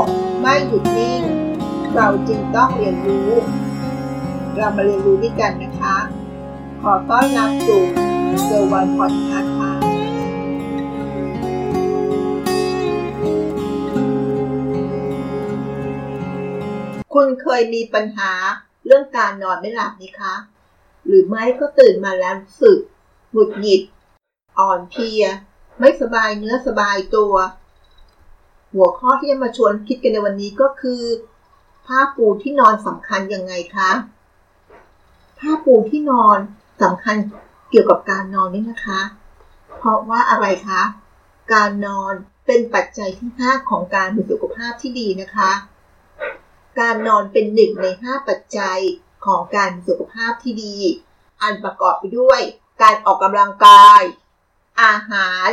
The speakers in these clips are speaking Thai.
กไม่หยุดนิ่ง เราจึงต้องเรียนรู้ เรามาเรียนรู้ด้วยกันนะคะ ขอต้อนรับสู่เซอร์วันพอดคาส์ค่ะคุณเคยมีปัญหาเรื่องการนอนไม่หลับไหมคะ หรือไม่ก็ตื่นมาแล้วรู้สึกหงุดหงิด อ่อนเพลีย ไม่สบายเนื้อสบายตัว หัวข้อที่จะมาชวนคิดกันในวันนี้ก็คือ ผ้าปูที่นอนสำคัญยังไงคะ ผ้าปูที่นอนสำคัญเกี่ยวกับการนอนนี่นะคะ เพราะว่าอะไรคะ การนอนเป็นปัจจัยที่ 5 ของการมีสุขภาพที่ดีนะคะ การนอนเป็นหนึ่งใน 5 ปัจจัยของการมีสุขภาพที่ดี อันประกอบไปด้วย การออกกำลังกาย อาหาร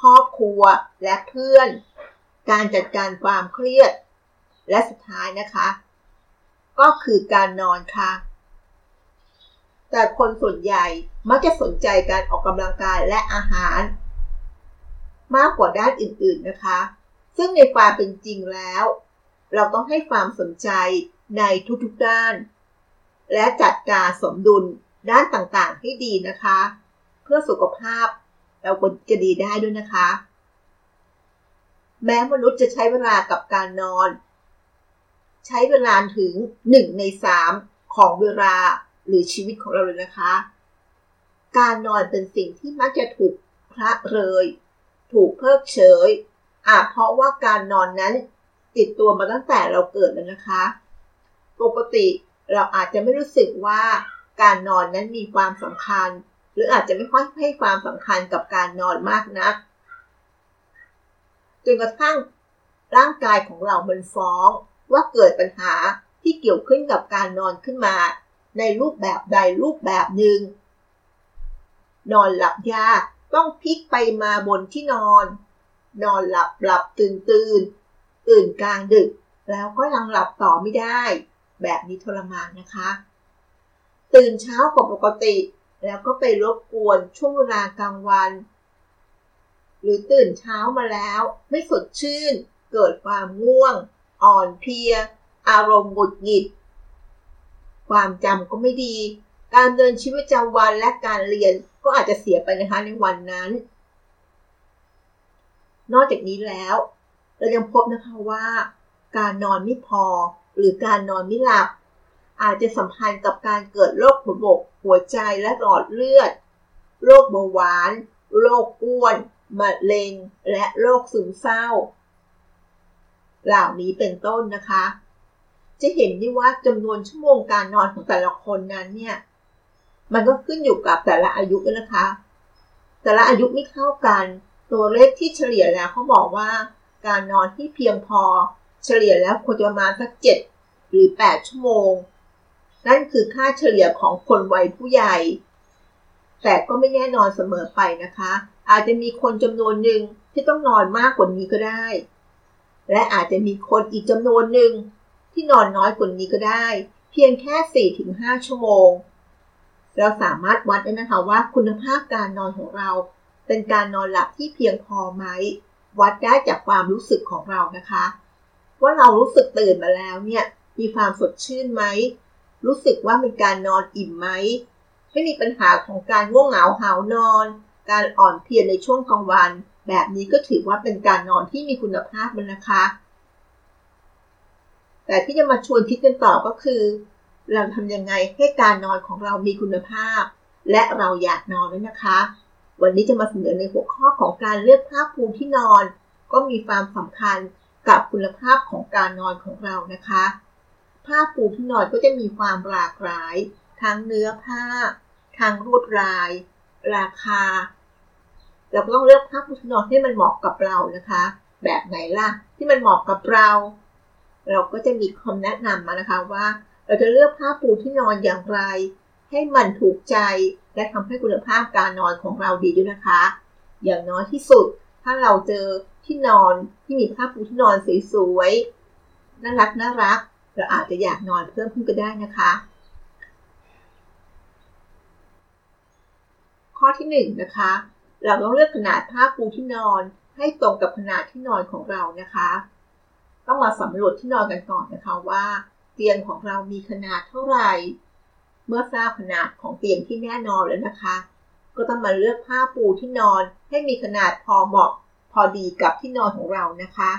ครอบครัวและเพื่อน การจัดการความเครียด และสุดท้ายนะคะ ก็คือการนอนค่ะ แต่คนส่วนใหญ่มักจะสนใจการออกกำลังกายและอาหาร มากกว่าด้านอื่นๆนะคะ ซึ่งในความเป็นจริงแล้ว เราต้องให้ความสนใจในทุกๆด้าน และจัดการสมดุลด้านต่างๆให้ดีนะคะ เพื่อสุขภาพเราควรจะดีได้ด้วยนะคะ แม้มนุษย์จะใช้เวลากับการนอน ใช้เวลาถึง 1 ใน 3 ของเวลาหรือชีวิตของเราเลยนะคะ การนอนเป็นสิ่งที่มักจะถูกพระเลย ถูกเพิกเฉยอาจเพราะว่าการนอนนั้นติดตัวมาตั้งแต่เราเกิดแล้วนะคะ ปกติเราอาจจะไม่รู้สึกว่าการนอนนั้นมีความสำคัญ หรืออาจจะไม่ค่อยให้ความสำคัญกับการนอนมากนัก จนกระทั่งร่างกายของเรามันฟ้องว่าเกิดปัญหาที่เกี่ยวขึ้นกับการนอนขึ้นมา ในรูปแบบใดรูปแบบหนึ่ง นอนหลับยากต้องพลิกไปมาบนที่นอน นอนหลับหลับตื่นตื่นตื่นกลางดึก แล้วก็ยังหลับต่อไม่ได้ แบบนี้ทรมานนะคะ ตื่นเช้ากว่าปกติ แล้วก็ไปรบกวนช่วงเวลากลางวัน หรือตื่นเช้ามาแล้ว ไม่สดชื่น เกิดความง่วง อ่อนเพลีย อารมณ์หงุดหงิด ความจำก็ไม่ดี การเดินชีวิตประจำวันและการเรียนก็อาจจะเสียไปนะคะในวันนั้น นอกจากนี้แล้ว เรายังพบนะคะว่า การนอนไม่พอ หรือการนอนไม่หลับ อาจจะสัมพันธ์กับการเกิดโรคหัวบกหัวใจและหลอดเลือด โรคเบาหวาน โรคอ้วน มะเร็ง และโรคซึมเศร้า เหล่านี้เป็นต้นนะคะ จะเห็นได้ว่าจำนวนชั่วโมงการนอนของแต่ละคนนั้นเนี่ย มันก็ขึ้นอยู่กับแต่ละอายุด้วยนะคะ แต่ละอายุไม่เท่ากัน ตัวเลขที่เฉลี่ยแล้วเขาบอกว่า การนอนที่เพียงพอ เฉลี่ยแล้วควรจะประมาณสักเจ็ดหรือ8ชั่วโมง นั่นคือค่าเฉลี่ยของคนวัยผู้ใหญ่ แต่ก็ไม่แน่นอนเสมอไปนะคะ อาจจะมีคนจำนวนหนึ่งที่ต้องนอนมากกว่านี้ก็ได้ และอาจจะมีคนอีกจำนวนหนึ่งที่นอนน้อยกว่านี้ก็ได้ เพียงแค่ 4-5 ชั่วโมง เราสามารถวัดได้นะคะว่าคุณภาพการนอนของเรา เป็นการนอนหลับที่เพียงพอไหม วัดได้จากความรู้สึกของเรานะคะ ว่าเรารู้สึกตื่นมาแล้วเนี่ยมีความสดชื่นไหม รู้สึกว่าเป็นการนอนอิ่มไหม ไม่มีปัญหาของการง่วงเหงาหานอน การอ่อนเพลียในช่วงกลางวัน แบบนี้ก็ถือว่าเป็นการนอนที่มีคุณภาพมันนะคะ แต่ที่จะมาชวนคิดกันต่อก็คือ เราทำยังไงให้การนอนของเรามีคุณภาพ และเราอยากนอนด้วยนะคะ วันนี้จะมาเสนอในหัวข้อของการเลือกผ้าปูที่นอน ก็มีความสำคัญกับคุณภาพของการนอนของเรานะคะ ผ้าปูที่นอนก็จะมีความหลากหลาย ทั้งเนื้อผ้า ทั้งลวดลาย ราคา เราก็ต้องเลือกผ้าปูที่นอนให้มันเหมาะกับเรานะคะ แบบไหนล่ะที่มันเหมาะกับเรา เราก็จะมีคำแนะนำมานะคะว่า เราจะเลือกผ้าปูที่นอนอย่างไร ให้มันถูกใจและทำให้คุณภาพการนอนของเราดีด้วยนะคะ อย่างน้อยที่สุด ถ้าเราเจอที่นอนที่มีผ้าปูที่นอนสวยๆน่ารักน่ารัก เราอาจจะอยากนอนเพิ่มขึ้นก็ได้นะคะข้อที่1นนะคะ เราต้องเลือกขนาดผ้าปูที่นอนให้ตรงกับขนาดที่นอนของเรานะคะ ต้องมาสำรวจที่นอนกันก่อนนะคะว่า เตียงของเรามีขนาดเท่าไหร่ เมื่อทราบขนาดของเตียงที่แน่นอนแล้วนะคะ ก็ต้องมาเลือกผ้าปูที่นอนให้มีขนาดพอเหมาะพอดีกับที่นอนของเรานะคะ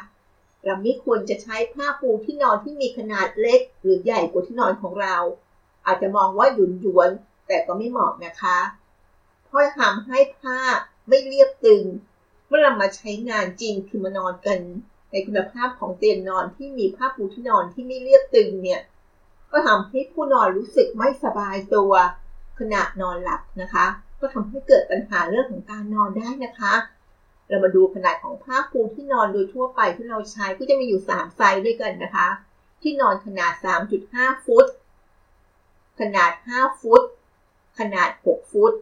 เราไม่ควรจะใช้ผ้าปูที่นอนที่มีขนาดเล็ก หรือใหญ่กว่าที่นอนของเรา อาจจะมองว่าหยุนหยวนแต่ก็ไม่เหมาะนะคะ เพราะทำให้ผ้าไม่เรียบตึง เมื่อเรามาใช้งานจริงคือมานอนกัน ในคุณภาพของเตียงนอนที่มีผ้าปูที่นอนที่ไม่เรียบตึงเนี่ยก็ทำให้ผู้นอนรู้สึกไม่สบายตัวขณะนอนหลับนะคะ ก็ทำให้เกิดปัญหาเรื่องของการนอนได้นะคะ เรามาดูขนาดของผ้าปูที่นอนโดยทั่วไปที่เราใช้ก็จะมีอยู่ 3 ไซส์ด้วยกันนะคะ ที่นอนขนาด 3.5 ฟุต ขนาด 5 ฟุต ขนาด 6 ฟุต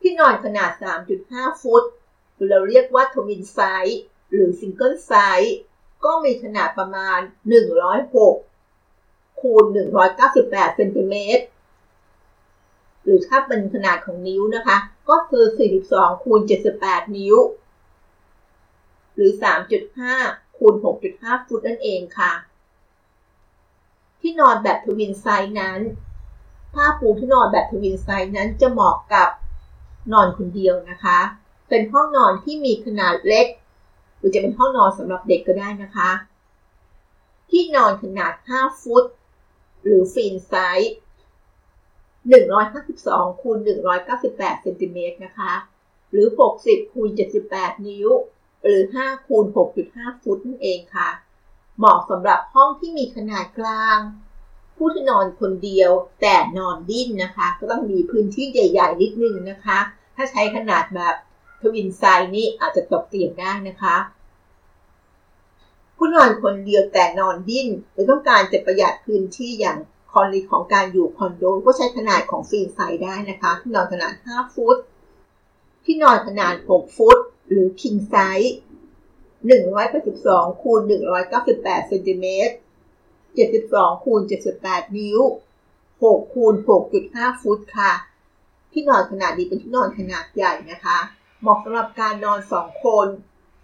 ที่นอนขนาด 3.5 ฟุตเราเรียกว่า twin size หรือ single size ก็มีขนาดประมาณ 106 คูณ 198 เซนติเมตร หรือถ้าเป็นขนาดของนิ้วนะคะ ก็คือ 42 คูณ 78 นิ้ว หรือ 3.5 คูณ 6.5 ฟุตนั่นเองค่ะ ที่นอนแบบ twin size นั้น ผ้าปูที่นอนแบบ twin size นั้นจะเหมาะกับ นอนคนเดียวนะคะ เป็นห้องนอนที่มีขนาดเล็ก หรือจะเป็นห้องนอนสำหรับเด็กก็ได้นะคะ ที่นอนขนาด 5 ฟุต หรือฟีนไซส์152คูณ198เซนติเมตรนะคะ หรือ 60คูณ78 นิ้ว หรือ 5คูณ6.5 ฟุตนั่นเองค่ะ เหมาะสำหรับห้องที่มีขนาดกลาง ผู้ที่นอนคนเดียวแต่นอนดิ้นนะคะ ก็ต้องมีพื้นที่ใหญ่ ๆ นิดนึงนะคะ ถ้าใช้ขนาดแบบ twin size นี่อาจจะตกเตียงได้นะคะ ผู้นอนคนเดียวแต่นอนดิ้นหรือต้องการจะประหยัดพื้นที่อย่างกรณีของการอยู่คอนโด ก็ใช้ขนาดของ twin size ได้นะคะ ที่นอนขนาด 5 ฟุต ที่นอนขนาด 6 ฟุต หรือ king size 182คูณ198เซนติเมตร 72คูณ78 นิ้ว 6คูณ6.5 ฟุตค่ะ ที่นอนขนาดนี้เป็นที่นอนขนาดใหญ่นะคะ เหมาะสำหรับการนอน 2 คน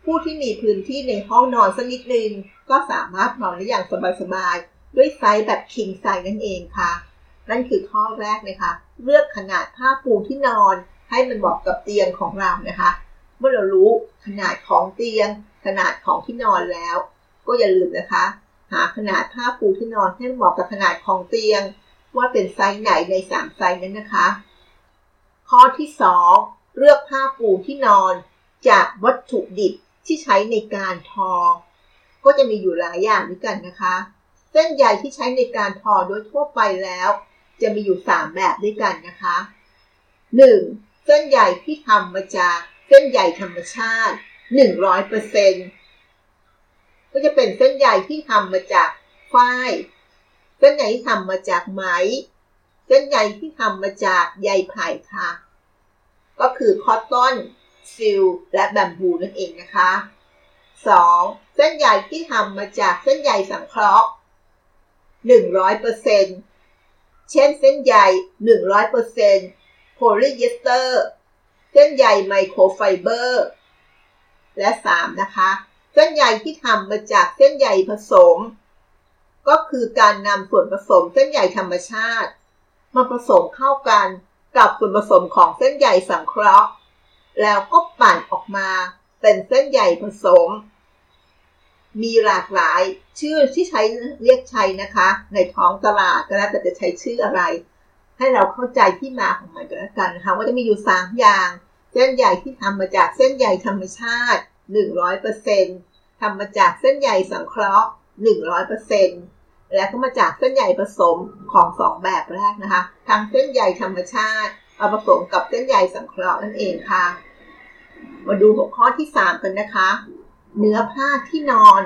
ผู้ที่มีพื้นที่ในห้องนอนสักนิดนึง ก็สามารถนอนได้อย่างสบายๆ ด้วยไซส์แบบคิงไซส์นั่นเองค่ะ นั่นคือข้อแรกเลยค่ะเลือกขนาดผ้าปูที่นอนให้มันเหมาะกับเตียงของเรานะคะ เมื่อเรารู้ขนาดของเตียง ขนาดของที่นอนแล้ว ก็อย่าลืมนะคะ หาขนาดผ้าปูที่นอนให้เหมาะกับขนาดของเตียง ว่าเป็นไซส์ไหนใน3ไซส์นั้นนะคะ ข้อที่ 2 เลือกผ้าปูที่นอนจากวัตถุดิบที่ใช้ในการทอ ก็จะมีอยู่หลายอย่างด้วยกันนะคะ เส้นใยที่ใช้ในการทอโดยทั่วไปแล้ว จะมีอยู่ 3 แบบด้วยกันนะคะ 1. เส้นใยที่ทำมาจากเส้นใยธรรมชาติ 100% ก็จะเป็นเส้นใยที่ทำมาจากฝ้าย เส้นใยที่ทำมาจากไหม เส้นใยที่ทำมาจากใยไผ่ค่ะ ก็คือคอตตอนซิลและแบมบูนั่นเองนะคะ 2. เส้นใยที่ทำมาจากเส้นใยสังเคราะห์ 100%เช่นเส้นใย100%โพลีเอสเตอร์ เส้นใยไมโครไฟเบอร์ และ 3 นะคะ เส้นใยที่ทำมาจากเส้นใยผสม ก็คือการนำส่วนผสมเส้นใยธรรมชาติ มาผสมเข้ากันกับส่วนผสมของเส้นใยสังเคราะห์ แล้วก็ปั่นออกมาเป็นเส้นใยผสม มีหลากหลายชื่อที่ใช้เรียกใช้นะคะ ในท้องตลาดก็แล้วแต่จะใช้ชื่ออะไร ให้เราเข้าใจที่มาของมันกันแล้วกันนะคะว่าจะมีอยู่ 3 อย่าง เส้นใยที่ทำมาจากเส้นใยธรรมชาติ 100%ทำมาจากเส้นใยสังเคราะห์ 100%และก็มาจากเส้นใยผสมของ2แบบแรกนะคะทั้งเส้นใยธรรมชาติเอาผสมกับเส้นใยสังเคราะห์นั่นเองค่ะ มาดูหัวข้อที่ 3 กันนะคะ เนื้อผ้าที่นอน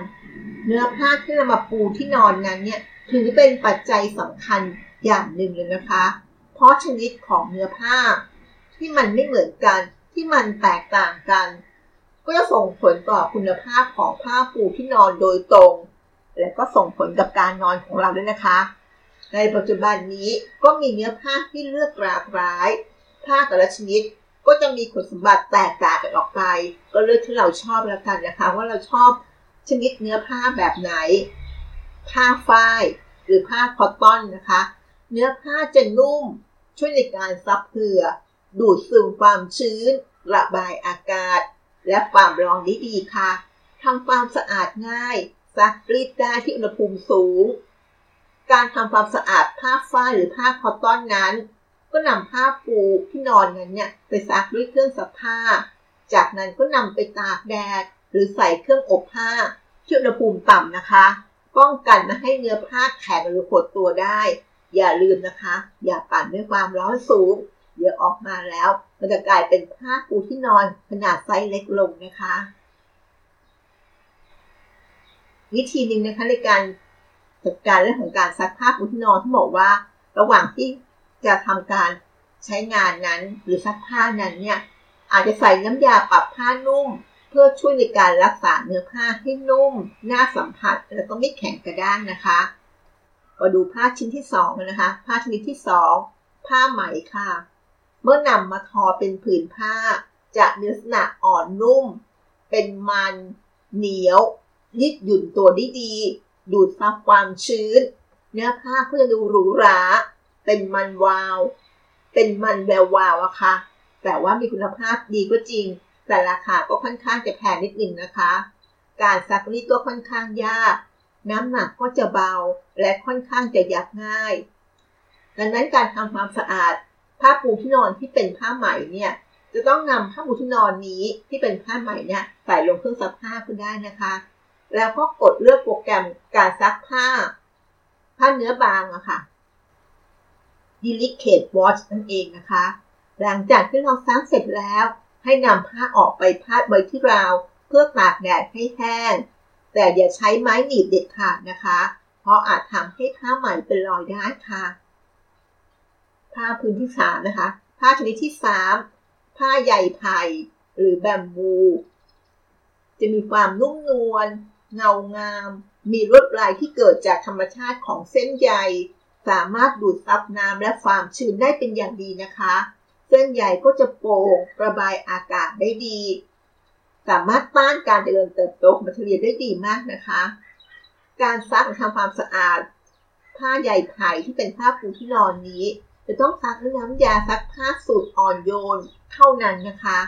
เนื้อผ้าที่เรามาปูที่นอนนั้นเนี่ยถือเป็นปัจจัยสำคัญอย่างหนึ่งเลยนะคะ เพราะชนิดของเนื้อผ้าที่มันไม่เหมือนกันที่มันแตกต่างกัน ก็จะส่งผลต่อคุณภาพของผ้าปูที่นอนโดยตรง และก็ส่งผลกับการนอนของเราด้วยนะคะ ในปัจจุบันนี้ก็มีเนื้อผ้าที่เลือกหลากหลาย ผ้าแต่ละชนิดก็จะมีคุณสมบัติแตกต่างกันออกไป ก็เลือกที่เราชอบแล้วกันนะคะ ว่าเราชอบชนิดเนื้อผ้าแบบไหน ผ้าฝ้ายหรือผ้าคอตตอนนะคะ เนื้อผ้าจะนุ่มช่วยในการซับเผื่อดูดซึมความชื้น ระบายอากาศ และความร้อนได้ดีค่ะทำความสะอาดง่ายซักรีดได้ที่อุณหภูมิสูง การทำความสะอาดผ้าฝ้ายหรือผ้าคอตตอนนั้น ก็นำผ้าปูที่นอนนั้นเนี่ยไปซักด้วยเครื่องซักผ้า จากนั้นก็นำไปตากแดด หรือใส่เครื่องอบผ้าที่อุณหภูมิต่ำนะคะ ป้องกันไม่ให้เนื้อผ้าแข็งหรือหดตัวได้ อย่าลืมนะคะ อย่าปั่นด้วยความร้อนสูงเดี๋ยวออกมาแล้ว มันจะกลายเป็นผ้าปูที่นอนขนาดไซส์เล็กลงนะคะ วิธีหนึ่งนะคะในการจัดการเรื่องของการซักผ้าปูที่นอนที่บอกว่า ระหว่างที่จะทำการใช้งานนั้นหรือซักผ้านั้นเนี่ยอาจจะใส่น้ำยาปรับผ้านุ่ม เพื่อช่วยในการรักษาเนื้อผ้าให้นุ่ม น่าสัมผัสแล้วก็ไม่แข็งกระด้างนะคะมาดูผ้าชิ้นที่สองนะคะ ผ้าชนิดที่สองผ้าไหมค่ะ เมื่อนำมาทอเป็นผืนผ้า จะเนื้อสนะอ่อนนุ่ม เป็นมันเหนียวยืดหยุ่นตัวได้ดี ดูดซับความชื้น เนื้อผ้าก็จะดูหรูหรา เป็นมันวาว เป็นมันแวววาวอะค่ะ แต่ว่ามีคุณภาพดีก็จริง แต่ราคาก็ค่อนข้างจะแพงนิดหนึ่งนะคะ การซักรีดก็ค่อนข้างยาก น้ำหนักก็จะเบาและค่อนข้างจะยับง่าย ดังนั้นการทำความสะอาด ผ้าปูที่นอนที่เป็นผ้าไหมเนี่ย จะต้องนำผ้าปูที่นอนนี้ที่เป็นผ้าไหมเนี่ยใส่ลงเครื่องซักผ้าคุณได้นะคะ แล้วก็กดเลือกโปรแกรมการซักผ้า ผ้าเนื้อบางอะค่ะ Delicate Wash นั่นเองนะคะ หลังจากที่เราซักเสร็จแล้ว ให้นำผ้าออกไปพาดไว้ที่ราวเพื่อตากแดดให้แห้ง แต่อย่าใช้ไม้หนีบเด็ดขาดนะคะ เพราะอาจทำให้ผ้าใหม่เป็นรอยได้ค่ะ ผ้าพื้นที่สามนะคะ ผ้าชนิดที่สามผ้าใยไผ่หรือแบมบู จะมีความนุ่มนวลเงางาม มีลวดลายที่เกิดจากธรรมชาติของเส้นใย สามารถดูดซับน้ำและความชื้นได้เป็นอย่างดีนะคะ เส้นใยก็จะโปร่งระบายอากาศได้ดี สามารถต้านการเจริญเติบโตของแบคทีเรียได้ดีมากนะคะ การซักทำความสะอาด ผ้าใยไผ่ที่เป็นผ้าปูที่นอนนี้ จะต้องซักด้วยน้ำยาซักผ้าสูตรอ่อนโยนเท่านั้นนะคะ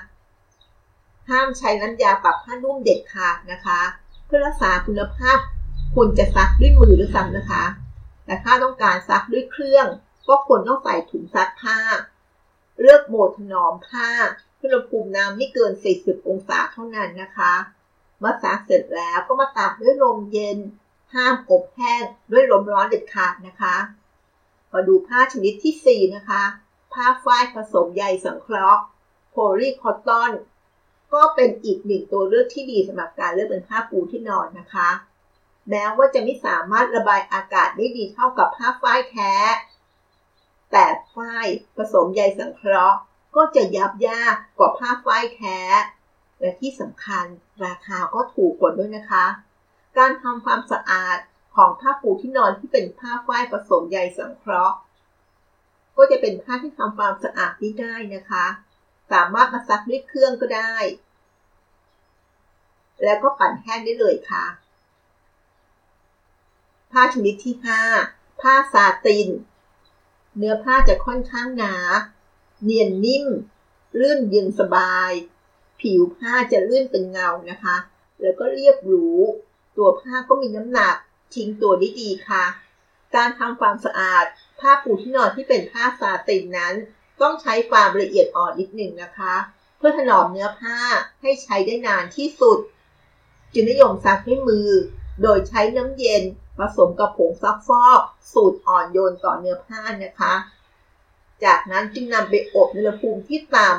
ห้ามใช้น้ำยาปรับผ้านุ่มเด็ดขาดนะคะ เพื่อรักษาคุณภาพควรจะซักด้วยมือด้วยซ้ำนะคะ แต่ถ้าต้องการซักด้วยเครื่อง ก็ควรต้องใส่ถุงซักผ้า เลือกโหมดถนอมผ้าอุณหภูมิน้ำไม่เกิน 40 องศาเท่านั้นนะคะเมื่อซักเสร็จแล้วก็มาตากด้วยลมเย็น ห้ามอบแห้งด้วยลมร้อนเด็ดขาดนะคะ มาดูผ้าชนิดที่ 4 นะคะ ผ้าฝ้ายผสมใยสังเคราะห์โพลีคอตตอนก็เป็นอีกหนึ่งตัวเลือกที่ดีสำหรับการเลือกเป็นผ้าปูที่นอนนะคะ แม้ว่าจะไม่สามารถระบายอากาศได้ดีเท่ากับผ้าฝ้ายแท้ แต่ฝ้ายผสมใยสังเคราะห์ ก็จะยับยากกว่าผ้าฝ้ายแท้ และที่สำคัญราคาก็ถูกกว่าด้วยนะคะ การทำความสะอาด ของผ้าปูที่นอนที่เป็นผ้าฝ้ายผสมใยสังเคราะห์ ก็จะเป็นผ้าที่ทำความสะอาดได้ง่ายนะคะ สามารถมาซักด้วยเครื่องก็ได้ แล้วก็ปั่นแห้งได้เลยค่ะ ผ้าชนิดที่ 5 ผ้าซาติน เนื้อผ้าจะค่อนข้างหนา เนียนนิ่ม ลื่นเย็นสบาย ผิวผ้าจะลื่นเป็นเงานะคะ แล้วก็เรียบหรู ตัวผ้าก็มีน้ำหนัก ทิ้งตัวได้ดีค่ะ การทำความสะอาด ผ้าปูที่นอนที่เป็นผ้าซาตินนั้น ต้องใช้ความละเอียดอ่อนนิดหนึ่งนะคะ เพื่อถนอมเนื้อผ้าให้ใช้ได้นานที่สุด จึงนิยมซักด้วยมือ โดยใช้น้ำเย็นผสมกับผงซักฟอก สูตรอ่อนโยนต่อเนื้อผ้านะคะ จากนั้นจึงนำไปอบในอุณหภูมิที่ต่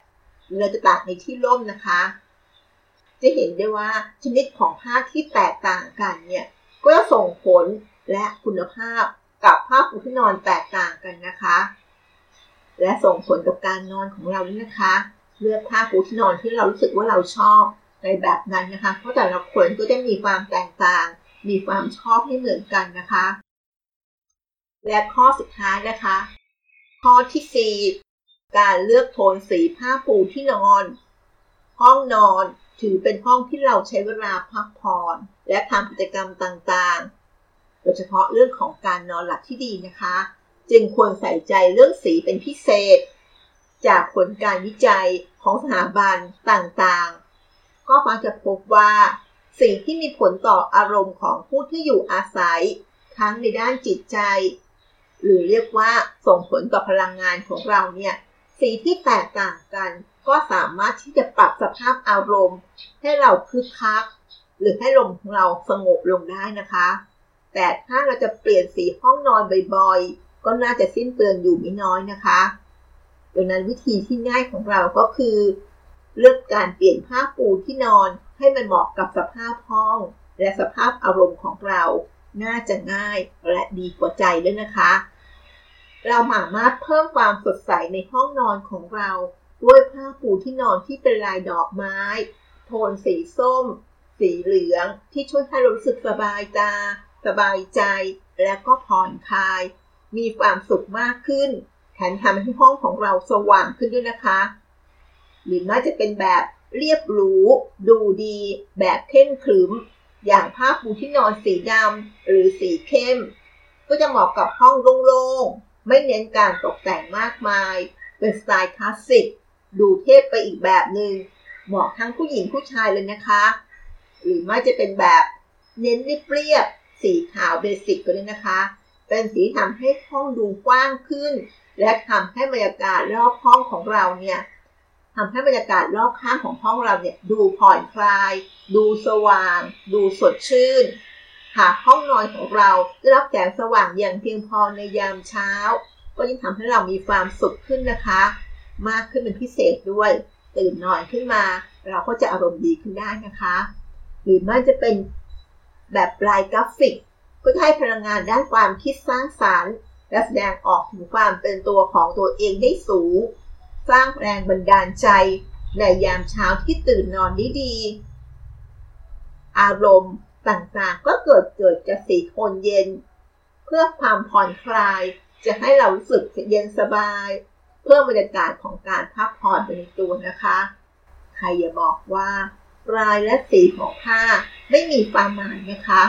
ำเราจะตากในที่ร่มนะคะ จะเห็นได้ว่าชนิดของผ้าที่แตกต่างกันเนี่ย ก็จะส่งผลและคุณภาพกับผ้าปูที่นอนแตกต่างกันนะคะ และส่งผลกับการนอนของเราด้วยนะคะ เลือกผ้าปูที่นอนที่เรารู้สึกว่าเราชอบในแบบนั้นนะคะ เพราะแต่ละคนก็จะมีความแตกต่าง มีความชอบไม่เหมือนกันนะคะ และข้อสุดท้ายนะคะ ข้อที่ 4 การเลือกโทนสีผ้าปูที่นอน ห้องนอนถือเป็นห้องที่เราใช้เวลาพักผ่อน และทำกิจกรรมต่างๆ โดยเฉพาะเรื่องของการนอนหลับที่ดีนะคะ จึงควรใส่ใจเรื่องสีเป็นพิเศษ จากผลการวิจัยของสถาบันต่างๆ ก็มักจะพบว่าสิ่งที่มีผลต่ออารมณ์ของผู้ที่อยู่อาศัย ทั้งในด้านจิตใจ หรือเรียกว่าส่งผลต่อพลังงานของเราเนี่ยสีที่แตกต่างกันก็สามารถที่จะปรับสภาพอารมณ์ ให้เราคึกคัก หรือให้ลมของเราสงบลงได้นะคะ แต่ถ้าเราจะเปลี่ยนสีห้องนอนบ่อยๆ ก็น่าจะสิ้นเปลืองอยู่ไม่น้อยนะคะ ดังนั้นวิธีที่ง่ายของเราก็คือ เลือกการเปลี่ยนผ้าปูที่นอนให้มันเหมาะกับสภาพห้อง และสภาพอารมณ์ของเรา น่าจะง่ายและดีกว่าใจด้วยนะคะ เราสามารถเพิ่มความสดใสในห้องนอนของเรา ด้วยผ้าปูที่นอนที่เป็นลายดอกไม้ โทนสีส้ม สีเหลืองที่ช่วยให้รู้สึกสบายตา สบายใจ และก็ผ่อนคลาย มีความสุขมากขึ้นแถมทำให้ห้องของเราสว่างขึ้นด้วยนะคะ หรือน่าจะเป็นแบบเรียบหรู ดูดี แบบเข้มขรึม อย่างผ้าปูที่นอนสีดำหรือสีเข้ม ก็จะเหมาะกับห้องโล่งๆ ไม่เน้นการตกแต่งมากมาย เป็นสไตล์คลาสสิก ดูเทพไปอีกแบบหนึง่งเหมาะทั้งผู้หญิงผู้ชายเลยนะคะ หรือไม่จะเป็นแบบเน้นเรียบๆสีขาวเบสิกก็ได้นะคะ เป็นสีทำให้ห้องดูกว้างขึ้น และทำให้บรรยากาศรอบห้องของเราเนี่ยทำให้บรรยากาศรอบข้างของห้องเราเนี่ยดูผ่อนคลาย ดูสว่าง ดูสดชื่น หากห้องนอนของเราได้รับแสงสว่างอย่างเพียงพอในยามเช้า ก็ยิ่งทำให้เรามีความสุขขึ้นนะคะ มากขึ้นเป็นพิเศษด้วย ตื่นนอนขึ้นมา เราก็จะอารมณ์ดีขึ้นได้นะคะ หรือมันจะเป็นแบบลายกราฟิก ก็จะให้พลังงานด้านความคิดสร้างสารรค์ และแสดงออกถึงความเป็นตัวของตัวเองได้สูง สร้างแรงบันดาลใจในยามเช้าที่ตื่นนอนได้ดี อารมณ์ต่างๆก็เกิดเกิดจากสีโทนเย็น เพื่อความผ่อนคลายจะให้เรารู้สึกเย็นสบาย เพื่อบรรยากาศของการพักผ่อนไปในตัวนะคะ ใครอย่าบอกว่า ลายและสีของผ้าไม่มีความหมายนะคะ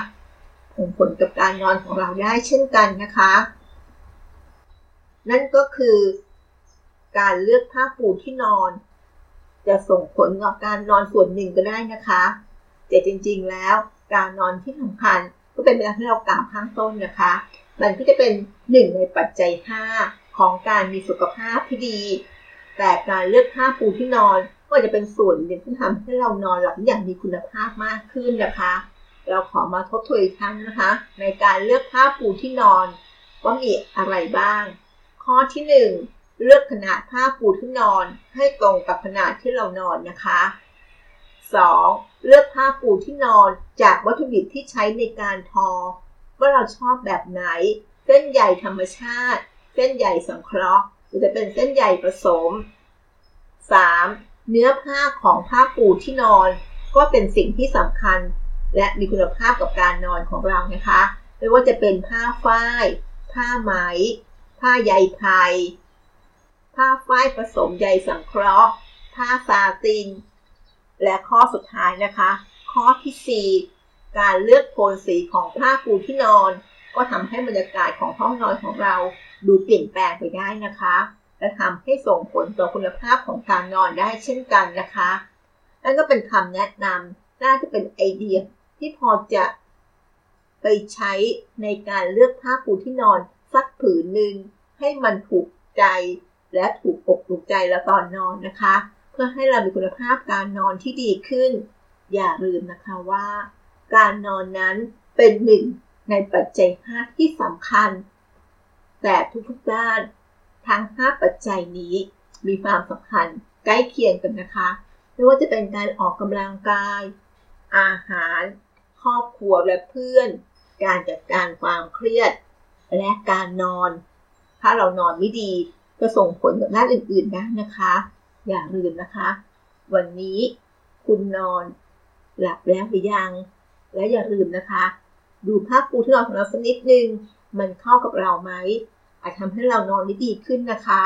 ส่งผลกับการนอนของเราได้เช่นกันนะคะ นั่นก็คือ การเลือกผ้าปูที่นอน จะส่งผลกับการนอนส่วนหนึ่งก็ได้นะคะแต่จริงๆแล้วการนอนที่สำคัญก็เป็นเวลาที่เรากล่าวข้างต้นนะคะ มันก็จะเป็นหนึ่งในปัจจัย 5 ของการมีสุขภาพที่ดี แต่การเลือกผ้าปูที่นอน ก็จะเป็นส่วนหนึ่งที่ทำให้เรานอนหลับอย่างมีคุณภาพมากขึ้นนะคะ เราขอมาทบทวนอีกครั้งนะคะ ในการเลือกผ้าปูที่นอนว่ามีอะไรบ้าง ข้อที่ 1 เลือกขนาดผ้าปูที่นอนให้ตรงกับขนาดที่เรานอนนะคะ 2. เลือกผ้าปูที่นอนจากวัตถุดิบที่ใช้ในการทอ ว่าเราชอบแบบไหน เส้นใยธรรมชาติ เส้นใยสังเคราะห์หรือจะเป็นเส้นใยผสม 3. เนื้อผ้าของผ้าปูที่นอน ก็เป็นสิ่งที่สำคัญ และมีคุณภาพกับการนอนของเรานะคะ ไม่ว่าจะเป็นผ้าฝ้าย ผ้าไหม ผ้าใยไทย ผ้าฝ้ายผสมใยสังเคราะห์ ผ้าซาติน และข้อสุดท้ายนะคะ ข้อที่ 4 การเลือกโทนสีของผ้าปูที่นอน ก็ทำให้บรรยากาศของห้องนอนของเราดูเปลี่ยนแปลงไปได้นะคะ และทำให้ส่งผลต่อคุณภาพของการนอนได้เช่นกันนะคะ นั่นก็เป็นคำแนะนำน่าจะเป็นไอเดียที่พอจะไปใช้ในการเลือกผ้าปูที่นอนสักผืนหนึ่งให้มันถูกใจและถูกอกถูกใจเราตอนนอนนะคะ เพื่อให้เรามีคุณภาพการนอนที่ดีขึ้น อย่าลืมนะคะว่า การนอนนั้นเป็นหนึ่งในปัจจัย 5 ที่สำคัญ แต่ทุกๆด้าน ทั้ง 5 ปัจจัยนี้มีความสำคัญใกล้เคียงกันนะคะ ไม่ว่าจะเป็นการออกกำลังกาย อาหาร ครอบครัวและเพื่อน การจัดการความเครียด และการนอน ถ้าเรานอนไม่ดีก็ส่งผลกับด้านอื่นๆได้นะคะ อย่าลืมนะคะ วันนี้คุณนอนหลับแล้วหรือยัง และอย่าลืมนะคะ ดูผ้าปูที่นอนของเราสักนิดนึง มันเข้ากับเราไหม อาจทำให้เรานอนได้ดีขึ้นนะคะ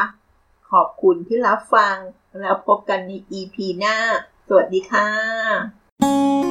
ขอบคุณที่รับฟัง แล้วพบกันใน EP หน้า สวัสดีค่ะ